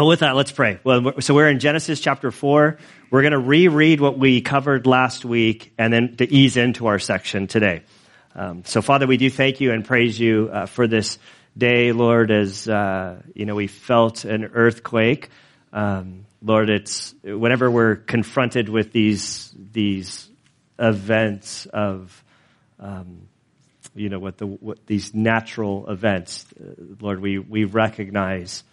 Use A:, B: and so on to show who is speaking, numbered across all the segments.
A: Well, with that, let's pray. Well, so we're in Genesis chapter four. We're going to reread what we covered last week and then to ease into our section today. Um, so, Father, we do thank you and praise you uh, for this day, Lord, as, uh, you know, we felt an earthquake. Um, Lord, it's whenever we're confronted with these, these events of, um, you know, what the, what these natural events, uh, Lord, we, we recognize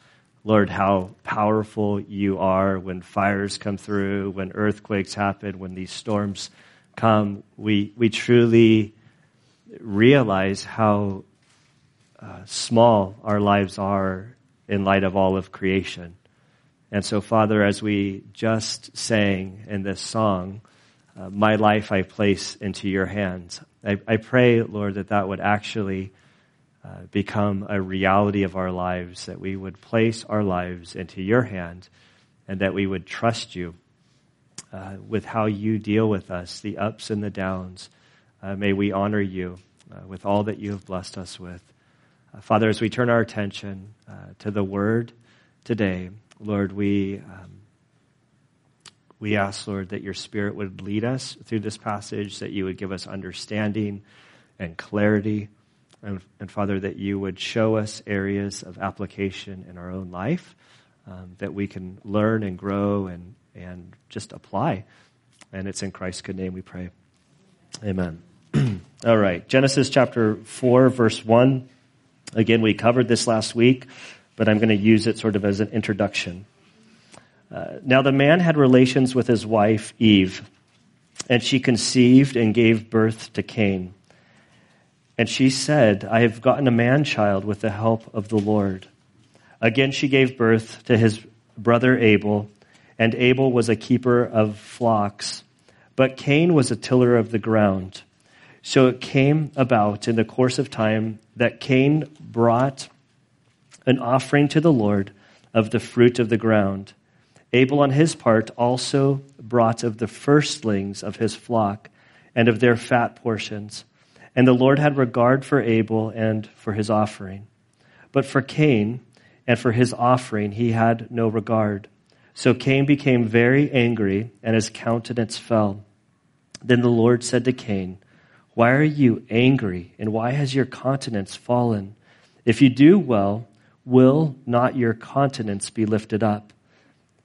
A: Lord, how powerful you are when fires come through, when earthquakes happen, when these storms come. We, we truly realize how uh, small our lives are in light of all of creation. And so, Father, as we just sang in this song, uh, My life I place into your hands, I, I pray, Lord, that that would actually uh, become a reality of our lives, that we would place our lives into your hand and that we would trust you uh, with how you deal with us, the ups and the downs. Uh, may we honor you uh, with all that you have blessed us with. Uh, Father, as we turn our attention to the word today, Lord, we, um, we ask, Lord, that your spirit would lead us through this passage, that you would give us understanding and clarity. And, and, Father, that you would show us areas of application in our own life um, that we can learn and grow and, and just apply. And it's in Christ's good name we pray. Amen. All right. Genesis chapter 4, verse 1. Again, we covered this last week, but I'm going to use it sort of as an introduction. Uh, now, the man had relations with his wife, Eve, and she conceived and gave birth to Cain. And she said, I have gotten a man child with the help of the Lord. Again, she gave birth to his brother Abel, and Abel was a keeper of flocks, but Cain was a tiller of the ground. So it came about in the course of time that Cain brought an offering to the Lord of the fruit of the ground. Abel, on his part, also brought of the firstlings of his flock and of their fat portions. And the Lord had regard for Abel and for his offering. But for Cain and for his offering he had no regard. So Cain became very angry, and his countenance fell. Then the Lord said to Cain, Why are you angry, and why has your countenance fallen? If you do well, will not your countenance be lifted up?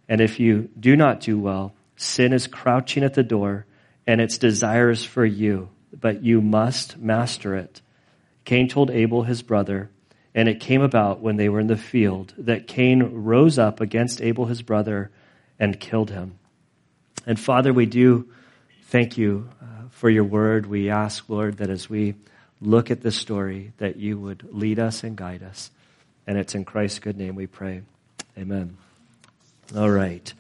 A: And if you do not do well, sin is crouching at the door, and its desires for you but you must master it. Cain told Abel his brother, and it came about when they were in the field that Cain rose up against Abel his brother and killed him. And Father, we do thank you uh, for your word. We ask, Lord, that as we look at this story, that you would lead us and guide us. And it's in Christ's good name we pray. Amen. All right.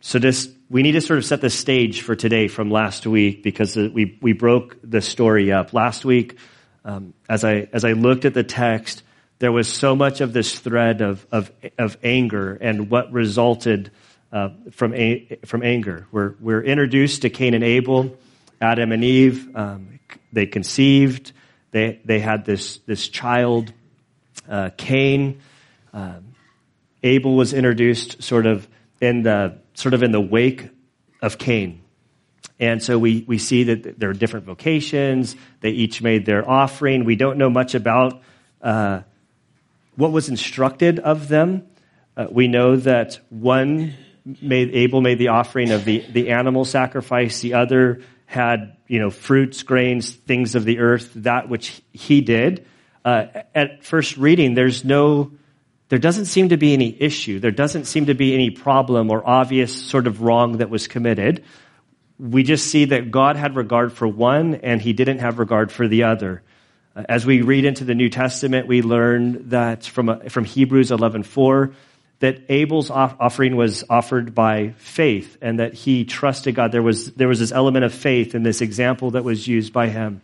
A: So this, we need to sort of set the stage for today from last week because we, we broke the story up. Last week, um, as I, as I looked at the text, there was so much of this thread of, of, of anger and what resulted uh, from, a, from anger. We're, we're introduced to Cain and Abel, Adam and Eve. Um, they conceived. They, they had this, this child, uh, Cain. Um, Abel was introduced sort of in the sort of in the wake of Cain. And so we, we see that there are different vocations. They each made their offering. We don't know much about uh, what was instructed of them. Uh, we know that one made, Abel made the offering of the, the animal sacrifice. The other had, you know, fruits, grains, things of the earth, that which he did. Uh, at first reading, there's no there doesn't seem to be any issue. There doesn't seem to be any problem or obvious sort of wrong that was committed. We just see that God had regard for one and he didn't have regard for the other. As we read into the New Testament, we learn that from, from Hebrews 11:4 that Abel's offering was offered by faith and that he trusted God. There was, there was this element of faith in this example that was used by him.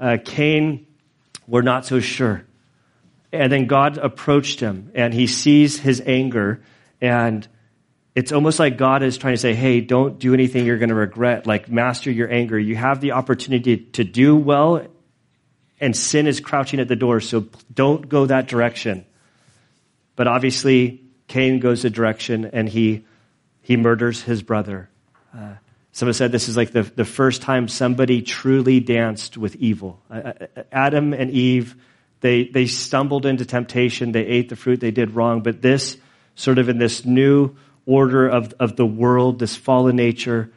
A: Uh, Cain, we're not so sure. And then God approached him and he sees his anger and it's almost like God is trying to say, hey, don't do anything you're going to regret. Like, master your anger. You have the opportunity to do well, and sin is crouching at the door, so don't go that direction. But obviously, Cain goes a direction and he, he murders his brother. Uh, someone said this is like the, the first time somebody truly danced with evil. Uh, uh, Adam and Eve, they, they stumbled into temptation, they ate the fruit, they did wrong, but this, sort of in this new order of, of the world, this fallen nature,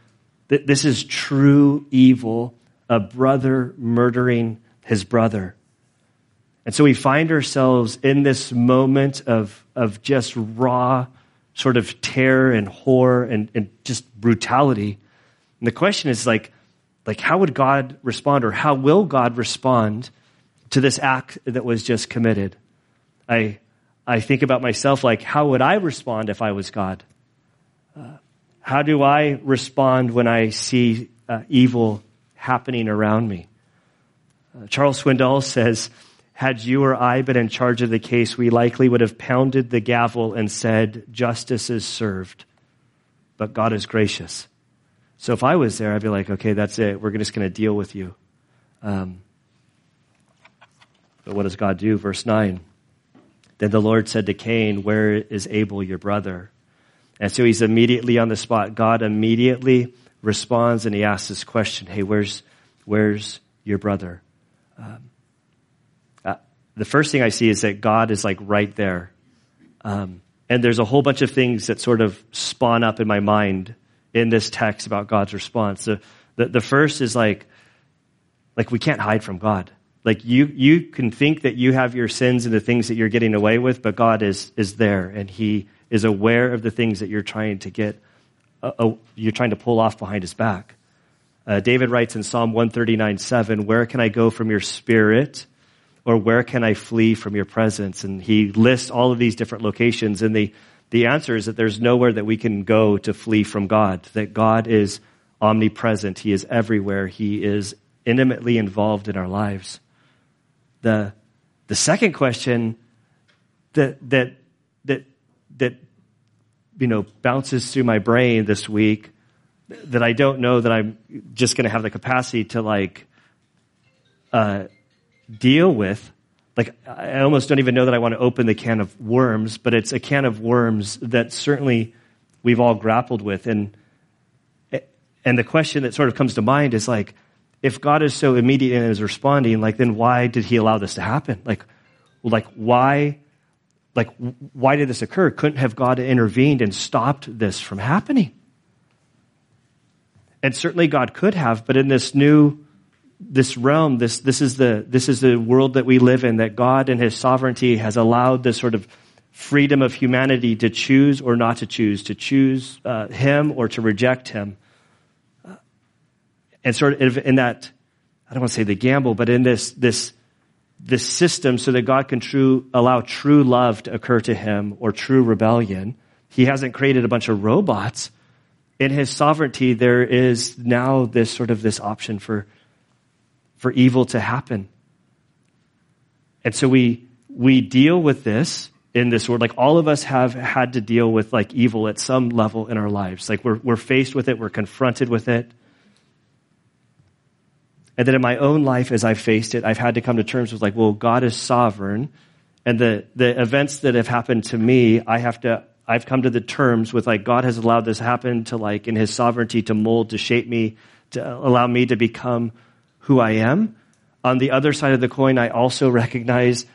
A: th- this is true evil, a brother murdering his brother. And so we find ourselves in this moment of, of just raw sort of terror and horror and, and just brutality. And the question is like, like, how would God respond or how will God respond to this act that was just committed? I, I think about myself like, how would I respond if I was God? Uh, how do I respond when I see uh, evil happening around me? Uh, Charles Swindoll says, had you or I been in charge of the case, we likely would have pounded the gavel and said, Justice is served. But God is gracious. So if I was there, I'd be like, okay, that's it. We're just going to deal with you. Um, but what does God do? Verse 9. Then the Lord said to Cain, Where is Abel, your brother? And so he's immediately on the spot. God immediately responds and he asks this question Hey, where's, where's your brother? Um, the first thing I see is that God is like right there. Um, and there's a whole bunch of things that sort of spawn up in my mind in this text about God's response. The, the, the first is like, like we can't hide from God. Like you, you can think that you have your sins and the things that you're getting away with, but God is, is there and he is aware of the things that you're trying to get, uh, uh, you're trying to pull off behind his back. Uh, David writes in Psalm 139, 7, where can I go from your spirit? or where can I flee from your presence? And he lists all of these different locations. And the, the answer is that there's nowhere that we can go to flee from God, that God is omnipresent. He is everywhere. He is intimately involved in our lives. The, the second question that, that, that, that, you know, bounces through my brain this week that I don't know that I'm just going to have the capacity to like, uh, deal with. Like, I almost don't even know that I want to open the can of worms, but it's a can of worms that certainly we've all grappled with. And, and the question that sort of comes to mind is like, if God is so immediate and is responding, like, then why did he allow this to happen? Like, like, why, like, why did this occur? Couldn't have God intervened and stopped this from happening? And certainly God could have, but in this new this realm, this, this, is the, this is the world that we live in, that God and His sovereignty has allowed this sort of freedom of humanity to choose or not to choose, to choose uh, Him or to reject Him. And sort of in that, I don't want to say the gamble, but in this, this, this system so that God can true, allow true love to occur to Him or true rebellion, He hasn't created a bunch of robots. In His sovereignty, there is now this sort of this option for for evil to happen. And so we, we deal with this in this world. Like all of us have had to deal with like evil at some level in our lives. Like we're, we're faced with it. We're confronted with it. And then in my own life, as I've faced it, I've had to come to terms with like, well, God is sovereign. And the, the events that have happened to me, I have to, I've come to the terms with like, God has allowed this happen to like, in his sovereignty to mold, to shape me, to allow me to become who I am. On the other side of the coin, I also recognize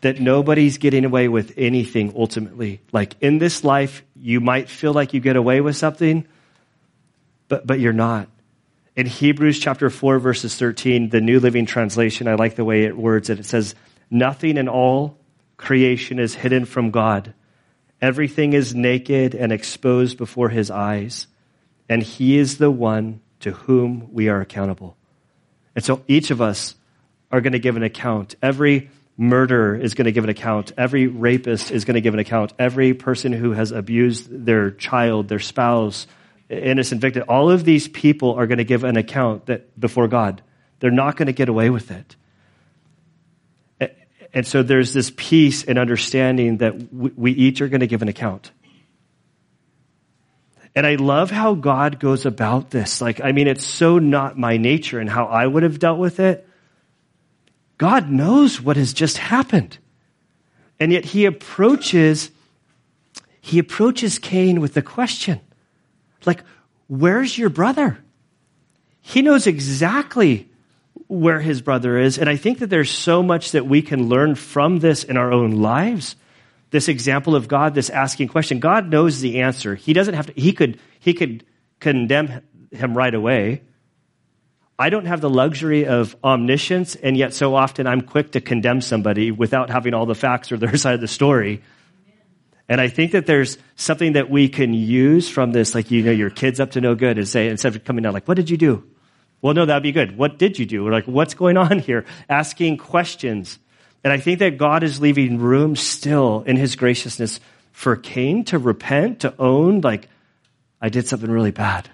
A: that nobody's getting away with anything ultimately. Like in this life, you might feel like you get away with something, but, but you're not. In Hebrews chapter 4, verses 13, the New Living Translation, I like the way it words it. It says, Nothing in all creation is hidden from God. Everything is naked and exposed before his eyes, and he is the one to whom we are accountable. And so each of us are going to give an account. Every murderer is going to give an account. Every rapist is going to give an account. Every person who has abused their child, their spouse, innocent victim, all of these people are going to give an account that before God. They're not going to get away with it. And so there's this peace and understanding that we each are going to give an account. And I love how God goes about this. Like, I mean, it's so not my nature and how I would have dealt with it. God knows what has just happened. And yet he approaches, he approaches Cain with the question, like, where's your brother? He knows exactly where his brother is. And I think that there's so much that we can learn from this in our own lives. This example of God, this asking question. God knows the answer. He doesn't have to, he could, he could condemn him right away. I don't have the luxury of omniscience, and yet so often I'm quick to condemn somebody without having all the facts or their side of the story. And I think that there's something that we can use from this, like, you know, your kid's up to no good, and say, instead of coming down, like, what did you do? Well, no, that'd be good. What did you do? Or like, what's going on here? Asking questions. And I think that God is leaving room still in his graciousness for Cain to repent, to own, like, I did something really bad.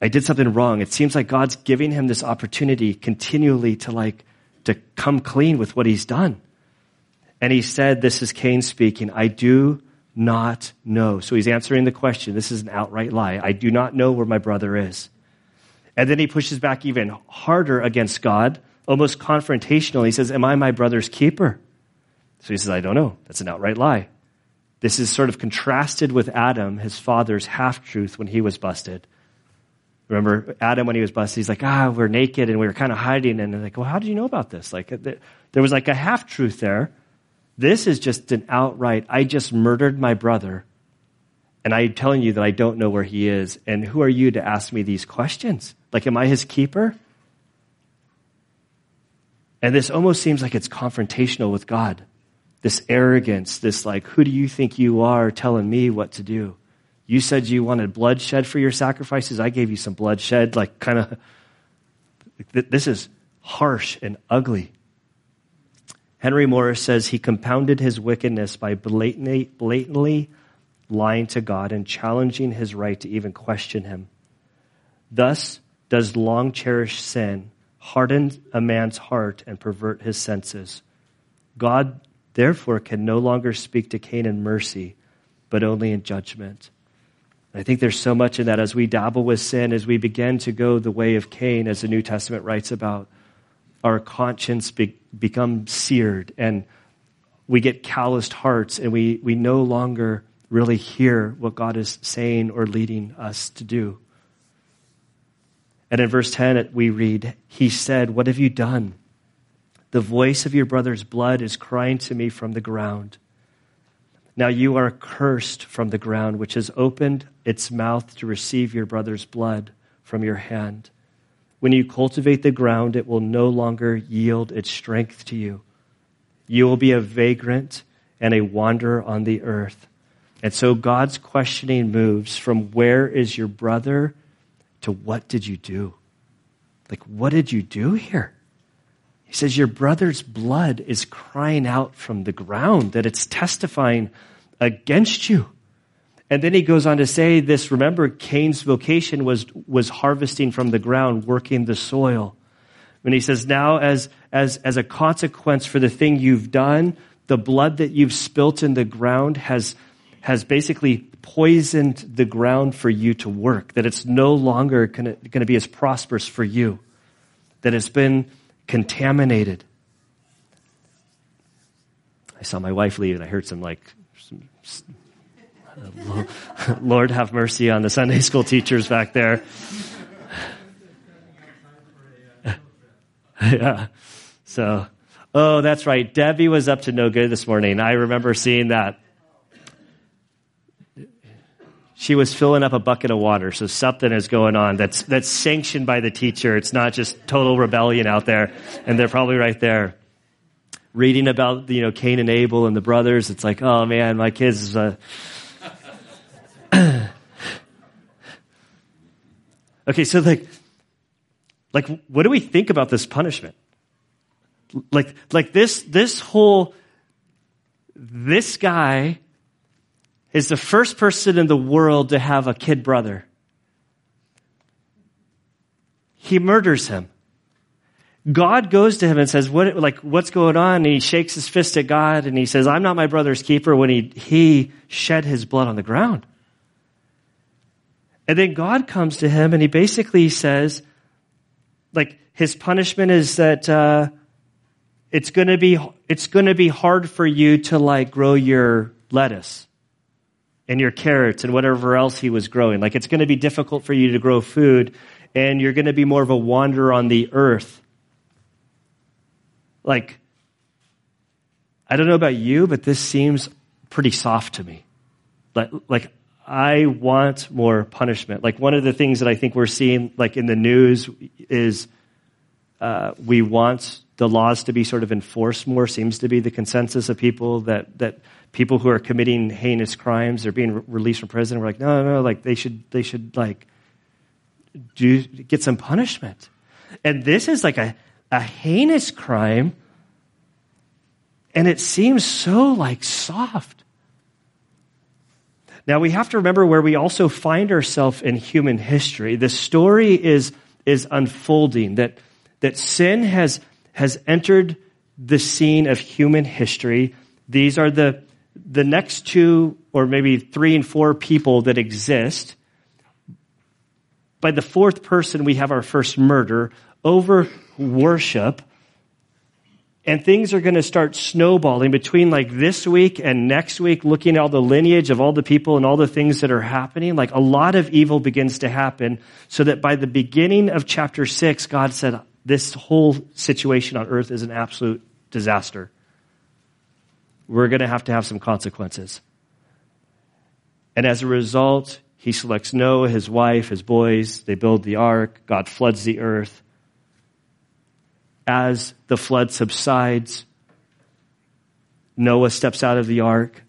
A: I did something wrong. It seems like God's giving him this opportunity continually to like, to come clean with what he's done. And he said, this is Cain speaking, I do not know. So he's answering the question. This is an outright lie. I do not know where my brother is. And then he pushes back even harder against God, almost confrontational. He says, Am I my brother's keeper? So he says, I don't know. That's an outright lie. This is sort of contrasted with Adam, his father's half truth when he was busted. Remember Adam when he was busted, he's like, ah, we're naked and we were kind of hiding. And they're like, well, how did you know about this? Like, there was like a half truth there. This is just an outright, I just murdered my brother. And I'm telling you that I don't know where he is. And who are you to ask me these questions? Like, am I his keeper? And this almost seems like it's confrontational with God. This arrogance, this like, who do you think you are telling me what to do? You said you wanted bloodshed for your sacrifices. I gave you some bloodshed. Like, kind of, this is harsh and ugly. Henry Morris says he compounded his wickedness by blatantly, blatantly lying to God and challenging his right to even question him. Thus does long cherished sin harden a man's heart and pervert his senses. God, therefore, can no longer speak to Cain in mercy, but only in judgment. I think there's so much in that as we dabble with sin, as we begin to go the way of Cain, as the New Testament writes about, our conscience become seared and we get calloused hearts and we, we no longer really hear what God is saying or leading us to do. And in verse 10, we read, He said, What have you done? The voice of your brother's blood is crying to me from the ground. Now you are cursed from the ground, which has opened its mouth to receive your brother's blood from your hand. When you cultivate the ground, it will no longer yield its strength to you. You will be a vagrant and a wanderer on the earth. And so God's questioning moves from where is your brother to what did you do? Like, what did you do here? He says, Your brother's blood is crying out from the ground, that it's testifying against you. And then he goes on to say this remember, Cain's vocation was, was harvesting from the ground, working the soil. When he says, Now, as, as, as a consequence for the thing you've done, the blood that you've spilt in the ground has, has basically poisoned the ground for you to work, that it's no longer going to be as prosperous for you, that it's been contaminated. I saw my wife leave and I heard some like, some, Lord have mercy on the Sunday school teachers back there. yeah. So, oh, that's right. Debbie was up to no good this morning. I remember seeing that. She was filling up a bucket of water, so something is going on that's, that's sanctioned by the teacher. It's not just total rebellion out there, and they're probably right there. Reading about, you know, Cain and Abel and the brothers, it's like, oh man, my kids, uh... okay, so like, like, what do we think about this punishment? Like, like this, this whole, this guy is the first person in the world to have a kid brother. He murders him. God goes to him and says, what, like, what's going on? And he shakes his fist at God and he says, I'm not my brother's keeper when he, he shed his blood on the ground. And then God comes to him and he basically says, like, his punishment is that, uh, it's gonna be, it's gonna be hard for you to like grow your lettuce and your carrots and whatever else he was growing. Like it's going to be difficult for you to grow food and you're going to be more of a wanderer on the earth. Like, I don't know about you, but this seems pretty soft to me. Like, like I want more punishment. Like one of the things that I think we're seeing, like in the news, is uh, we want the laws to be sort of enforced more. Seems to be the consensus of people that that people who are committing heinous crimes are being re- released from prison. We're like, no, no, no, like they should they should like do get some punishment. And this is like a, a heinous crime, and it seems so like soft. Now we have to remember where we also find ourselves in human history. The story is, is unfolding, that, that sin has, has entered the scene of human history. These are the, the next two or maybe three and four people that exist. By the fourth person, we have our first murder over worship and things are going to start snowballing between like this week and next week, looking at all the lineage of all the people and all the things that are happening. Like a lot of evil begins to happen so that by the beginning of chapter six, God said, this whole situation on earth is an absolute disaster. We're going to have to have some consequences. And as a result, he selects Noah, his wife, his boys. They build the ark. God floods the earth as the flood subsides, Noah steps out of the ark.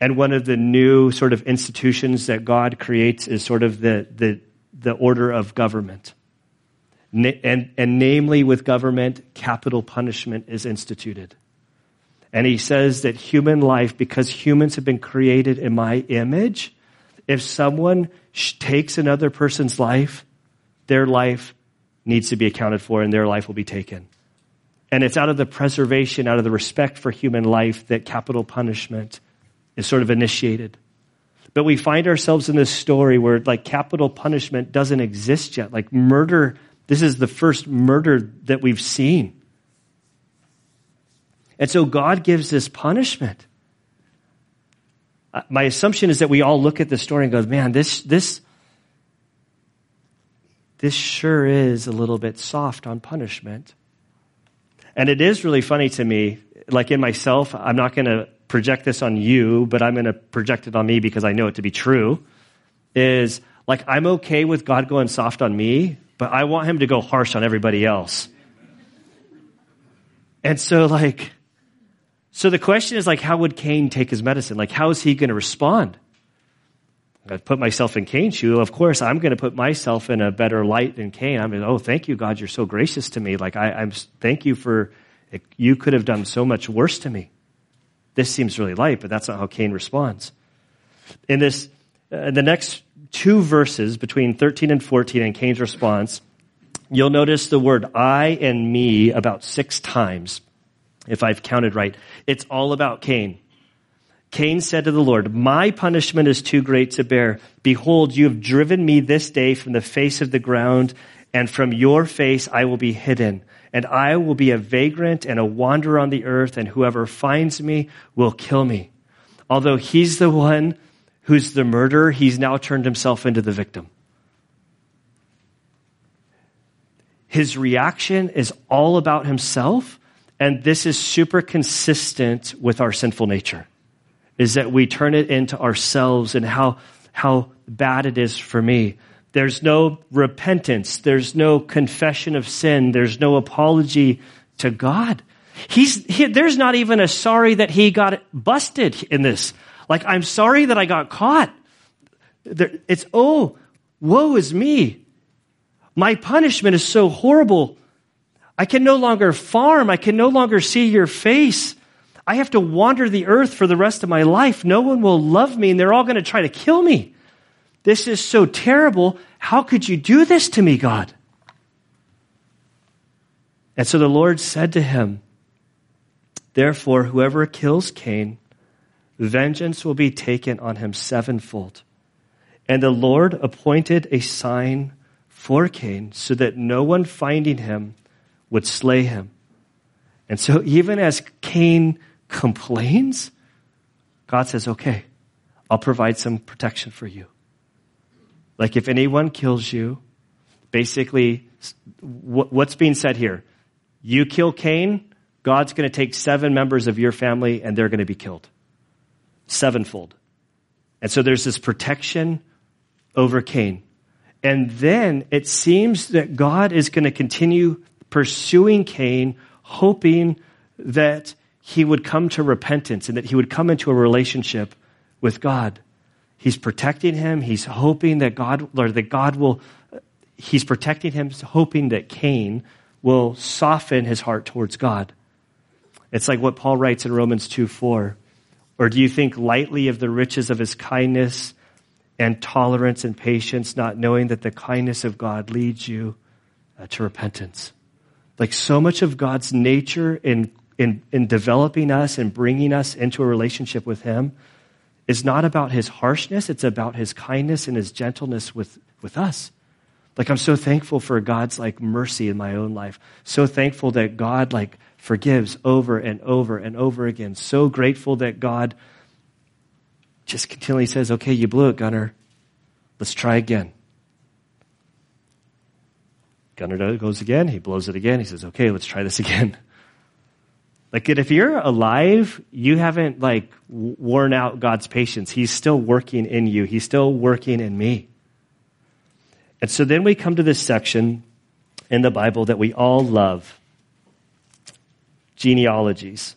A: And one of the new sort of institutions that God creates is sort of the, the, the order of government. And, and namely, with government, capital punishment is instituted. And he says that human life, because humans have been created in my image, if someone takes another person's life, their life needs to be accounted for and their life will be taken. And it's out of the preservation, out of the respect for human life that capital punishment is sort of initiated. But we find ourselves in this story where like capital punishment doesn't exist yet. Like murder, this is the first murder that we've seen. And so God gives this punishment. Uh, my assumption is that we all look at the story and go, man, this, this, this sure is a little bit soft on punishment. And it is really funny to me, like in myself, I'm not going to project this on you, but I'm going to project it on me because I know it to be true. Is like, I'm okay with God going soft on me, but I want him to go harsh on everybody else. And so, like, so the question is, like, how would Cain take his medicine? Like, how is he going to respond? I put myself in Cain's shoe. Of course, I'm going to put myself in a better light than Cain. I'm mean, oh, thank you, God, you're so gracious to me. Like I, I'm, thank you for, you could have done so much worse to me. This seems really light, but that's not how Cain responds. In this, uh, the next two verses between 13 and 14 in Cain's response, you'll notice the word I and me about six times, if I've counted right. It's all about Cain. Cain said to the Lord, My punishment is too great to bear. Behold, you have driven me this day from the face of the ground, and from your face I will be hidden. And I will be a vagrant and a wanderer on the earth, and whoever finds me will kill me. Although he's the one who's the murderer, he's now turned himself into the victim. His reaction is all about himself, and this is super consistent with our sinful nature is that we turn it into ourselves and how, how bad it is for me. There's no repentance. There's no confession of sin. There's no apology to God. He's, he, there's not even a sorry that he got busted in this. Like, I'm sorry that I got caught. There, it's, oh, woe is me. My punishment is so horrible. I can no longer farm. I can no longer see your face. I have to wander the earth for the rest of my life. No one will love me, and they're all going to try to kill me. This is so terrible. How could you do this to me, God? And so the Lord said to him, Therefore, whoever kills Cain, vengeance will be taken on him sevenfold. And the Lord appointed a sign for Cain so that no one finding him would slay him. And so even as Cain complains, God says, okay, I'll provide some protection for you. Like if anyone kills you, basically, what's being said here? You kill Cain, God's going to take seven members of your family and they're going to be killed. Sevenfold. And so there's this protection over Cain. And then it seems that God is going to continue pursuing Cain, hoping that he would come to repentance and that he would come into a relationship with God. He's protecting him. He's hoping that God, or that God will, he's protecting him, hoping that Cain will soften his heart towards God. It's like what Paul writes in Romans 2 4. Or do you think lightly of the riches of his kindness and tolerance and patience, not knowing that the kindness of God leads you uh, to repentance? Like so much of God's nature in, in, in developing us and bringing us into a relationship with him is not about his harshness, it's about his kindness and his gentleness with, with us. Like I'm so thankful for God's like mercy in my own life. So thankful that God like forgives over and over and over again. So grateful that God just continually says, okay, you blew it, Gunner. Let's try again. Gunner goes again. He blows it again. He says, okay, let's try this again. Like, if you're alive, you haven't like worn out God's patience. He's still working in you. He's still working in me. And so then we come to this section in the Bible that we all love genealogies.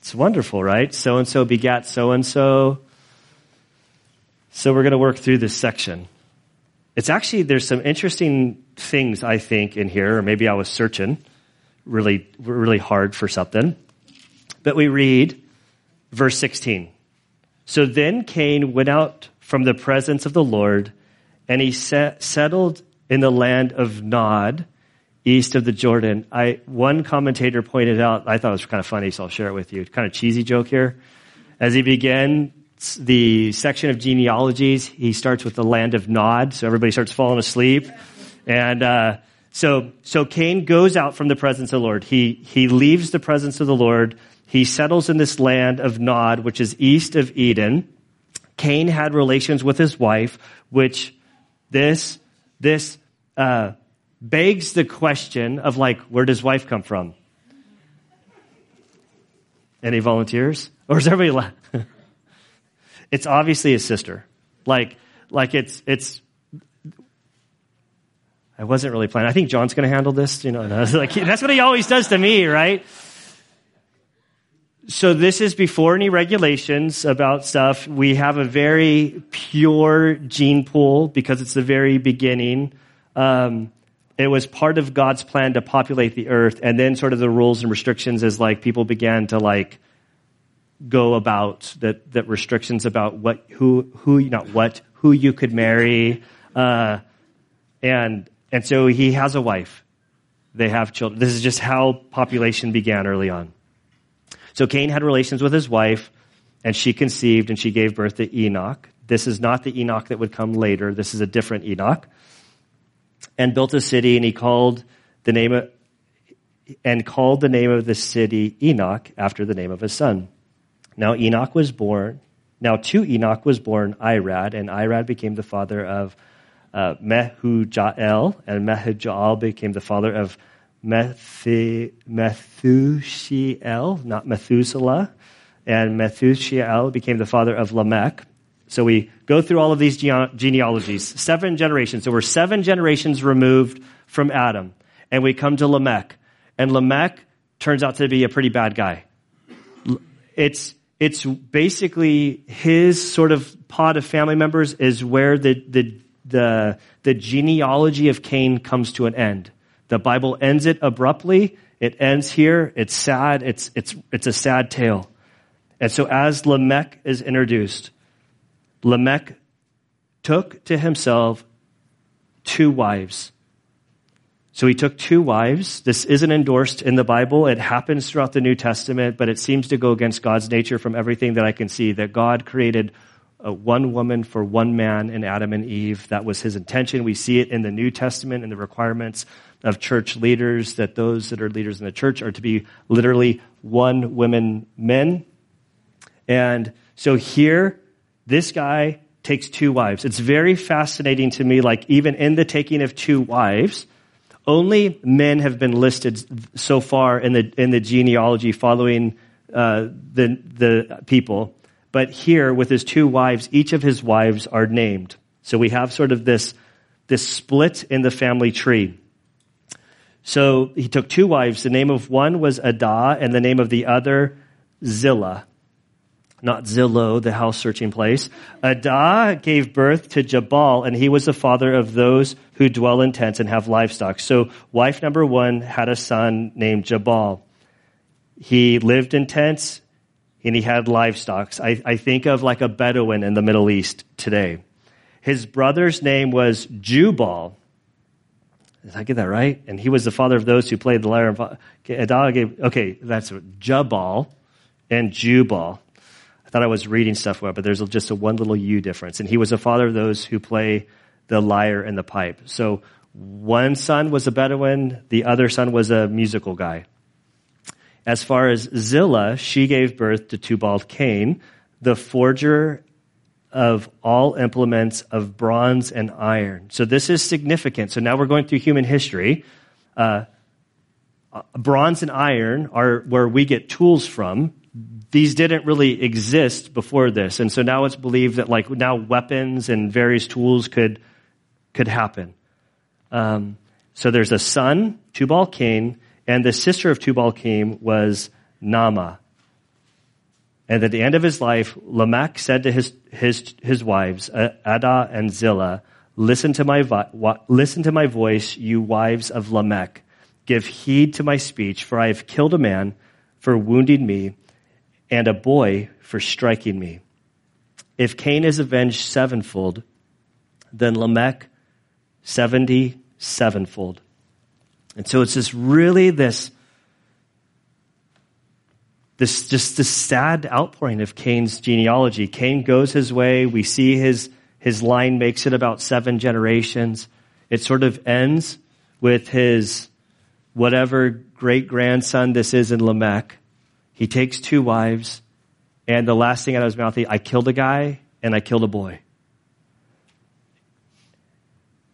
A: It's wonderful, right? So and so begat so and so. So we're going to work through this section. It's actually, there's some interesting things, I think, in here, or maybe I was searching really, really hard for something. But we read verse 16. So then Cain went out from the presence of the Lord, and he set, settled in the land of Nod, east of the Jordan. I, one commentator pointed out, I thought it was kind of funny, so I'll share it with you. Kind of cheesy joke here. As he began the section of genealogies, he starts with the land of Nod, so everybody starts falling asleep. And, uh, so, so Cain goes out from the presence of the Lord. He, he leaves the presence of the Lord. He settles in this land of Nod, which is east of Eden. Cain had relations with his wife, which this, this, uh, begs the question of like, where does wife come from? Any volunteers? Or is everybody la- It's obviously his sister. Like, like it's, it's I wasn't really planning. I think John's going to handle this. You know, like, that's what he always does to me, right? So this is before any regulations about stuff. We have a very pure gene pool because it's the very beginning. Um, it was part of God's plan to populate the earth, and then sort of the rules and restrictions as like people began to like go about that that restrictions about what who who not what who you could marry, uh, and and so he has a wife. They have children. This is just how population began early on. So Cain had relations with his wife, and she conceived and she gave birth to Enoch. This is not the Enoch that would come later. This is a different Enoch. And built a city, and he called the name of, and called the name of the city Enoch after the name of his son. Now Enoch was born. Now to Enoch was born Irad, and Irad became the father of uh, Mehujael, and Mehujael became the father of Methusiel, not Methuselah, and Methusiel became the father of Lamech. So we go through all of these genealogies, seven generations. So we're seven generations removed from Adam, and we come to Lamech, and Lamech turns out to be a pretty bad guy. It's it's basically his sort of pod of family members is where the the the, the genealogy of Cain comes to an end. The Bible ends it abruptly. It ends here. It's sad. It's, it's, it's a sad tale. And so as Lamech is introduced, Lamech took to himself two wives. So he took two wives. This isn't endorsed in the Bible. It happens throughout the New Testament, but it seems to go against God's nature from everything that I can see that God created uh, one woman for one man in Adam and Eve. That was his intention. We see it in the New Testament in the requirements of church leaders that those that are leaders in the church are to be literally one women men. And so here, this guy takes two wives. It's very fascinating to me, like even in the taking of two wives, only men have been listed so far in the, in the genealogy following uh, the, the people. But here, with his two wives, each of his wives are named. So we have sort of this, this split in the family tree. So he took two wives. The name of one was Adah, and the name of the other, Zillah. Not Zillow, the house searching place. Adah gave birth to Jabal, and he was the father of those who dwell in tents and have livestock. So wife number one had a son named Jabal. He lived in tents and he had livestock. I, I think of like a Bedouin in the Middle East today. His brother's name was Jubal. Did I get that right? And he was the father of those who played the lyre. Okay, okay that's Jabal and Jubal. I thought I was reading stuff well, but there's just a one little U difference. And he was the father of those who play the lyre and the pipe. So one son was a Bedouin, the other son was a musical guy. As far as Zillah, she gave birth to Tubal Cain, the forger of all implements of bronze and iron. So this is significant. So now we're going through human history. Uh, uh, bronze and iron are where we get tools from. These didn't really exist before this, and so now it's believed that like now weapons and various tools could could happen. Um, so there's a son, Tubal Cain, and the sister of Tubal Cain was Naamah. And at the end of his life, Lamech said to his, his, his wives, Adah and Zillah, listen to, my vo- listen to my voice, you wives of Lamech. Give heed to my speech, for I have killed a man for wounding me and a boy for striking me. If Cain is avenged sevenfold, then Lamech seventy sevenfold. And so it's just really this this just this sad outpouring of Cain's genealogy. Cain goes his way. We see his his line makes it about seven generations. It sort of ends with his whatever great grandson this is in Lamech. He takes two wives, and the last thing out of his mouth, he, I killed a guy and I killed a boy.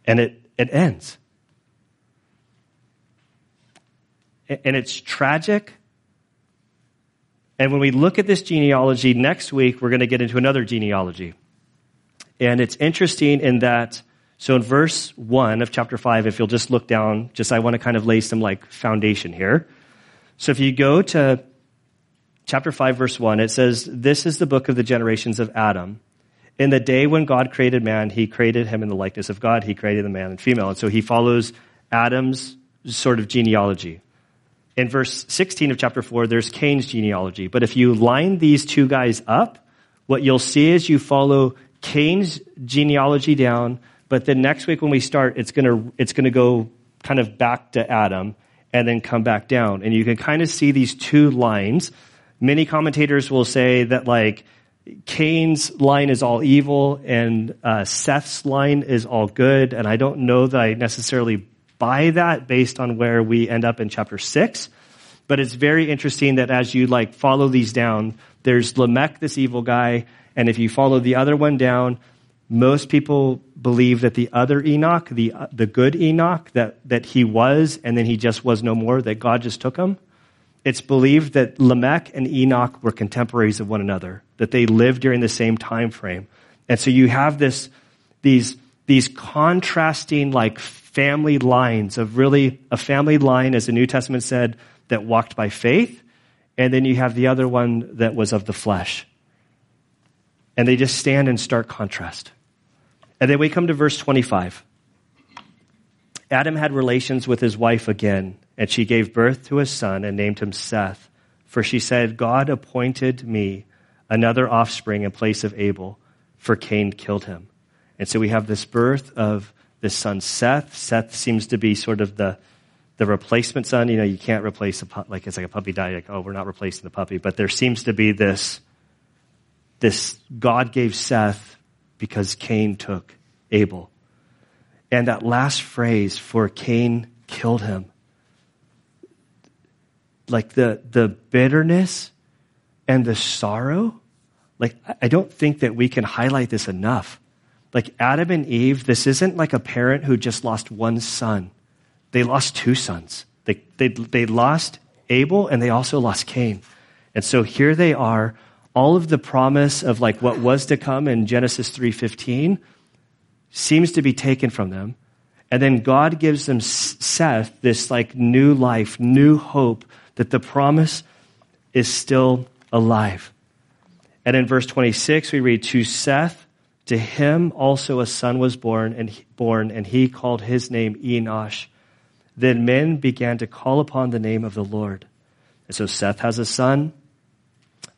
A: And it, it ends. And it's tragic and when we look at this genealogy next week, we're going to get into another genealogy. And it's interesting in that, so in verse 1 of chapter 5, if you'll just look down, just I want to kind of lay some like foundation here. So if you go to chapter 5, verse 1, it says, This is the book of the generations of Adam. In the day when God created man, he created him in the likeness of God. He created the man and female. And so he follows Adam's sort of genealogy in verse 16 of chapter 4, there's Cain's genealogy. But if you line these two guys up, what you'll see is you follow Cain's genealogy down, but then next week when we start, it's gonna, it's gonna go kind of back to Adam and then come back down. And you can kind of see these two lines. Many commentators will say that like, Cain's line is all evil and uh, Seth's line is all good. And I don't know that I necessarily buy that based on where we end up in chapter six. But it's very interesting that as you like follow these down, there's Lamech, this evil guy, and if you follow the other one down, most people believe that the other Enoch, the the good Enoch, that that he was, and then he just was no more, that God just took him. It's believed that Lamech and Enoch were contemporaries of one another, that they lived during the same time frame, and so you have this these these contrasting like family lines of really a family line, as the New Testament said, that walked by faith. And then you have the other one that was of the flesh. And they just stand in stark contrast. And then we come to verse 25. Adam had relations with his wife again, and she gave birth to a son and named him Seth. For she said, God appointed me another offspring in place of Abel, for Cain killed him. And so we have this birth of this son Seth. Seth seems to be sort of the the replacement son. You know, you can't replace a pup like it's like a puppy died. Like, oh, we're not replacing the puppy, but there seems to be this this God gave Seth because Cain took Abel, and that last phrase for Cain killed him. Like the the bitterness and the sorrow like, I don't think that we can highlight this enough. Like Adam and Eve, this isn't like a parent who just lost one son. They lost two sons. They, they, they lost Abel and they also lost Cain. And so here they are, all of the promise of like what was to come in Genesis 3:15 seems to be taken from them. And then God gives them Seth this like new life, new hope that the promise is still alive. And in verse 26 we read to Seth to him also a son was born and born and he called his name Enosh. Then men began to call upon the name of the Lord. And so Seth has a son.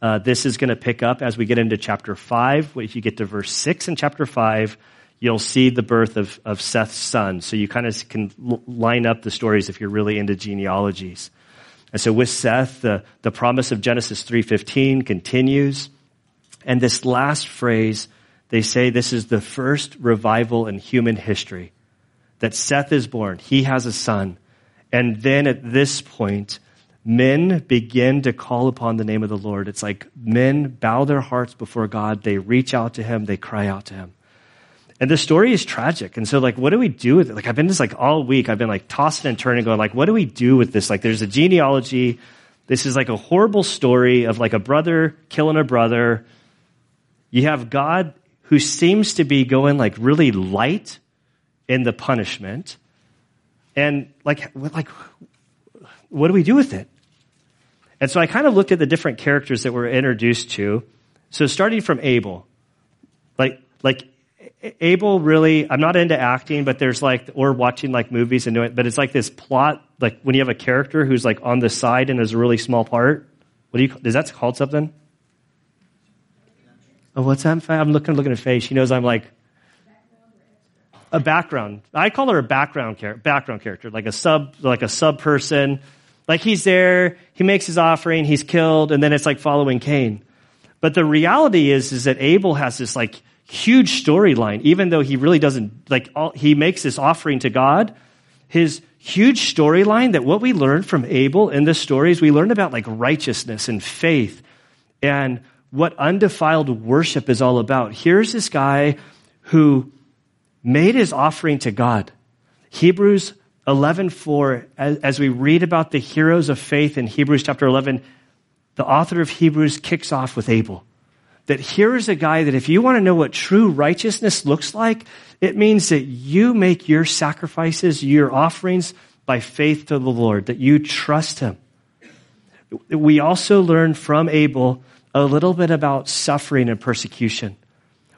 A: Uh, this is going to pick up as we get into chapter 5. If you get to verse 6 in chapter 5, you'll see the birth of, of Seth's son. So you kind of can l- line up the stories if you're really into genealogies. And so with Seth, the, the promise of Genesis 3.15 continues. And this last phrase, they say this is the first revival in human history that Seth is born. He has a son. And then at this point, men begin to call upon the name of the Lord. It's like men bow their hearts before God. They reach out to him. They cry out to him. And the story is tragic. And so like, what do we do with it? Like, I've been just like all week, I've been like tossing and turning going like, what do we do with this? Like, there's a genealogy. This is like a horrible story of like a brother killing a brother. You have God who seems to be going like really light in the punishment. And like, like, what do we do with it? And so I kind of looked at the different characters that we're introduced to. So starting from Abel, like, like Abel really, I'm not into acting, but there's like, or watching like movies and doing it, but it's like this plot, like when you have a character who's like on the side and is a really small part. What do you, is that called something? Oh, what's that? I'm looking, looking at face. She knows I'm like, a background. I call her a background character, background character, like a sub, like a sub person. Like he's there, he makes his offering, he's killed, and then it's like following Cain. But the reality is, is that Abel has this like huge storyline, even though he really doesn't, like all, he makes this offering to God. His huge storyline that what we learn from Abel in this story is we learn about like righteousness and faith and what undefiled worship is all about. Here's this guy who made his offering to God. Hebrews 11:4 as, as we read about the heroes of faith in Hebrews chapter 11 the author of Hebrews kicks off with Abel that here is a guy that if you want to know what true righteousness looks like it means that you make your sacrifices your offerings by faith to the Lord that you trust him we also learn from Abel a little bit about suffering and persecution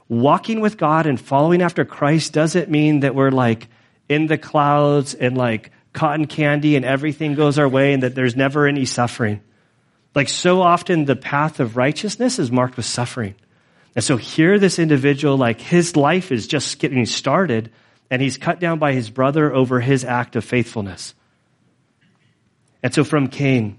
A: walking with God and following after Christ doesn't mean that we're like in the clouds and like cotton candy and everything goes our way and that there's never any suffering. Like so often the path of righteousness is marked with suffering. And so here this individual, like his life is just getting started and he's cut down by his brother over his act of faithfulness. And so from Cain,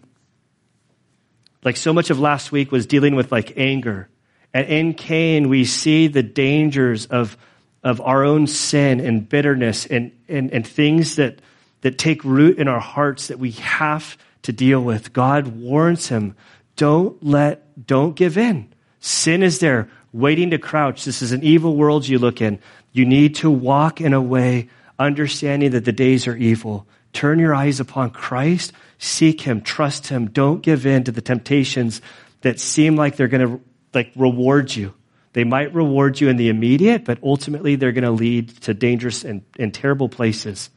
A: like so much of last week was dealing with like anger and in Cain, we see the dangers of, of our own sin and bitterness and, and, and things that, that take root in our hearts that we have to deal with. God warns him, don't let, don't give in. Sin is there waiting to crouch. This is an evil world you look in. You need to walk in a way understanding that the days are evil. Turn your eyes upon Christ. Seek Him. Trust Him. Don't give in to the temptations that seem like they're going to like reward you. They might reward you in the immediate, but ultimately they're going to lead to dangerous and, and terrible places.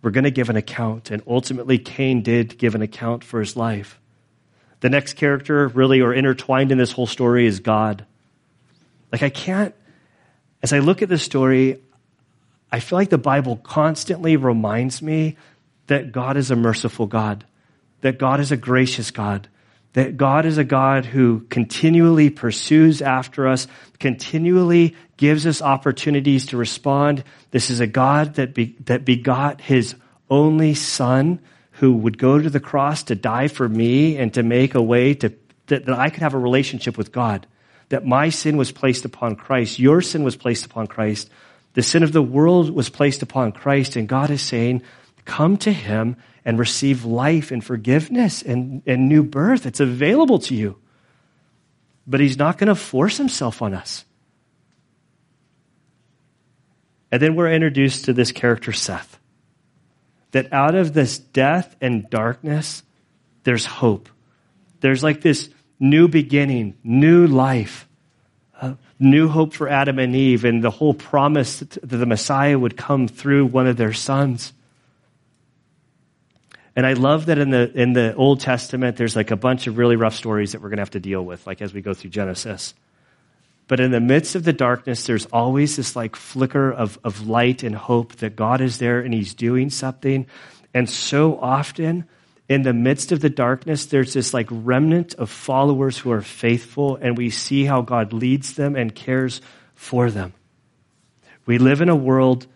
A: We're going to give an account, and ultimately Cain did give an account for his life. The next character, really, or intertwined in this whole story, is God. Like, I can't, as I look at this story, I feel like the Bible constantly reminds me that God is a merciful God, that God is a gracious God, that God is a God who continually pursues after us, continually gives us opportunities to respond. This is a God that, be, that begot his only son who would go to the cross to die for me and to make a way to, that, that I could have a relationship with God. That my sin was placed upon Christ. Your sin was placed upon Christ. The sin of the world was placed upon Christ. And God is saying, come to him and receive life and forgiveness and, and new birth. It's available to you. but he's not going to force himself on us. And then we're introduced to this character, Seth. That out of this death and darkness, there's hope. There's like this new beginning, new life, uh, new hope for Adam and Eve, and the whole promise that the Messiah would come through one of their sons. And I love that in the, in the Old Testament, there's like a bunch of really rough stories that we're going to have to deal with, like as we go through Genesis. But in the midst of the darkness, there's always this like flicker of, of light and hope that God is there and He's doing something. And so often, in the midst of the darkness, there's this like remnant of followers who are faithful, and we see how God leads them and cares for them. We live in a world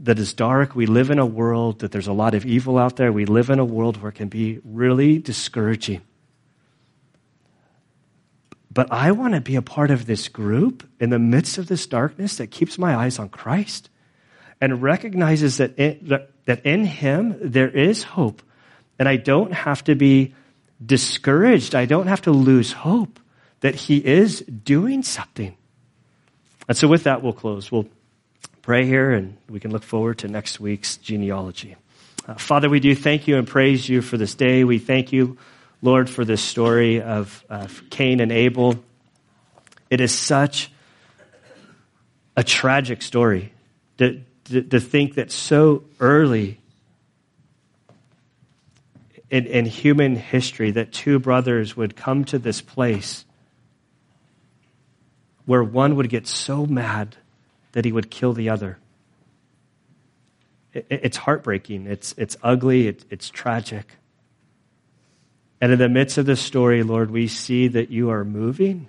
A: that is dark. We live in a world that there's a lot of evil out there. We live in a world where it can be really discouraging. But I want to be a part of this group in the midst of this darkness that keeps my eyes on Christ and recognizes that, that in Him there is hope. And I don't have to be discouraged. I don't have to lose hope that He is doing something. And so, with that, we'll close. We'll pray here and we can look forward to next week's genealogy. Uh, Father, we do thank you and praise you for this day. We thank you Lord, for this story of, of Cain and Abel. It is such a tragic story to, to, to think that so early in, in human history that two brothers would come to this place where one would get so mad that he would kill the other. It, it's heartbreaking. It's, it's ugly. It, it's tragic. And in the midst of this story, Lord, we see that you are moving.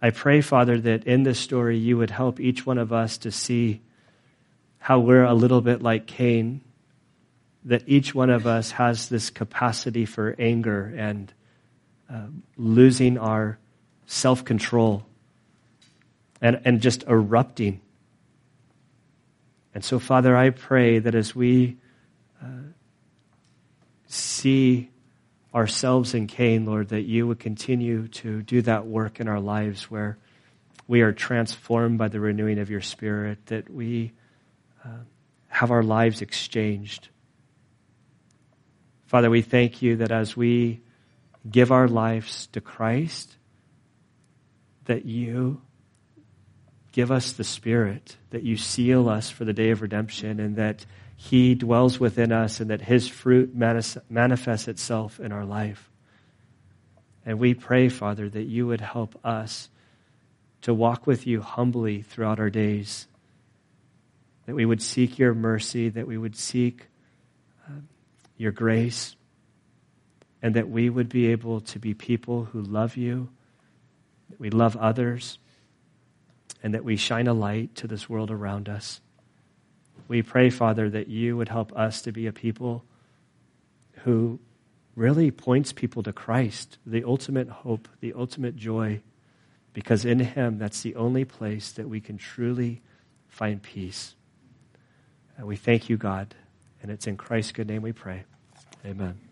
A: I pray, Father, that in this story you would help each one of us to see how we're a little bit like Cain, that each one of us has this capacity for anger and uh, losing our self control and, and just erupting. And so, Father, I pray that as we uh, see ourselves in Cain, Lord, that you would continue to do that work in our lives where we are transformed by the renewing of your Spirit, that we uh, have our lives exchanged. Father, we thank you that as we give our lives to Christ, that you give us the Spirit, that you seal us for the day of redemption, and that he dwells within us and that His fruit manifests itself in our life. And we pray, Father, that you would help us to walk with you humbly throughout our days, that we would seek your mercy, that we would seek your grace, and that we would be able to be people who love you, that we love others, and that we shine a light to this world around us. We pray, Father, that you would help us to be a people who really points people to Christ, the ultimate hope, the ultimate joy, because in Him, that's the only place that we can truly find peace. And we thank you, God, and it's in Christ's good name we pray. Amen.